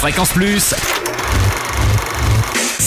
Fréquence Plus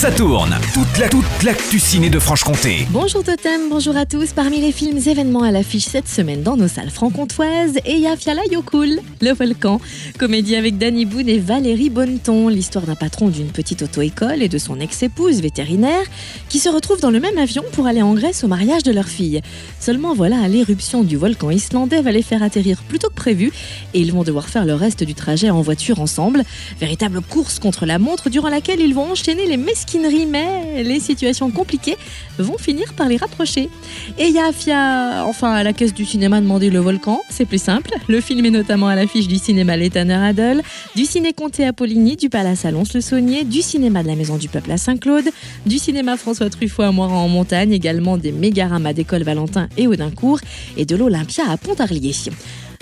ça tourne. Toute la toute l'actu ciné de Franche-Comté. Bonjour Totem, bonjour à tous. Parmi les films événements à l'affiche cette semaine dans nos salles franc-comtoises, et Yafiala Yokul, Le Volcan, comédie avec Danny Boone et Valérie Bonneton, l'histoire d'un patron d'une petite auto-école et de son ex-épouse vétérinaire qui se retrouvent dans le même avion pour aller en Grèce au mariage de leur fille. Seulement voilà, l'éruption du volcan islandais va les faire atterrir plus tôt que prévu et ils vont devoir faire le reste du trajet en voiture ensemble. Véritable course contre la montre durant laquelle ils vont enchaîner les mesquines mais les situations compliquées vont finir par les rapprocher. Et Yafia, enfin la caisse du cinéma, demander le volcan, c'est plus simple. Le film est notamment à l'affiche du cinéma L'Étonneur Adol, du ciné Comté à Poligny, du Palace à Lons-le-Saunier, du cinéma de la Maison du Peuple à Saint-Claude, du cinéma François Truffaut à Moiran en montagne, également des méga-ramas d'école Valentin et Audincourt, et de l'Olympia à Pontarlier.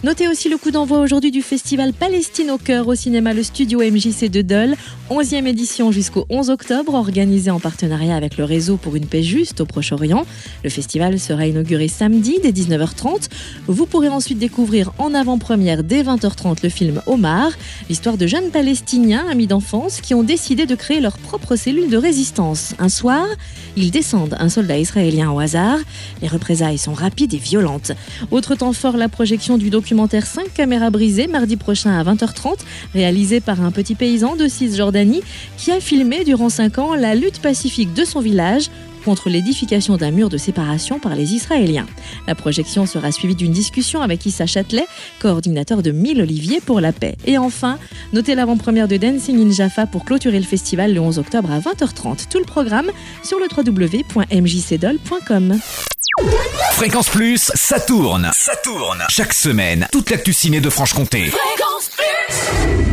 Notez aussi le coup d'envoi aujourd'hui du festival Palestine au cœur au cinéma Le Studio MJC de Dole, 11e édition jusqu'au 11 octobre, organisée en partenariat avec le réseau pour une paix juste au Proche-Orient. Le festival sera inauguré samedi dès 19h30. Vous pourrez ensuite découvrir en avant-première dès 20h30 le film Omar, l'histoire de jeunes Palestiniens, amis d'enfance, qui ont décidé de créer leur propre cellule de résistance. Un soir, ils descendent un soldat israélien au hasard. Les représailles sont rapides et violentes. Autre temps fort, la projection du documentaire documentaire 5 caméras brisées mardi prochain à 20h30, réalisé par un petit paysan de Cisjordanie qui a filmé durant 5 ans la lutte pacifique de son village contre l'édification d'un mur de séparation par les Israéliens. La projection sera suivie d'une discussion avec Issa Châtelet, coordinateur de Mille Olivier pour la paix. Et enfin, notez l'avant-première de Dancing in Jaffa pour clôturer le festival le 11 octobre à 20h30. Tout le programme sur le www.mjcdol.com. Fréquence Plus, ça tourne. Ça tourne. Chaque semaine, toute l'actu ciné de Franche-Comté. Fréquence Plus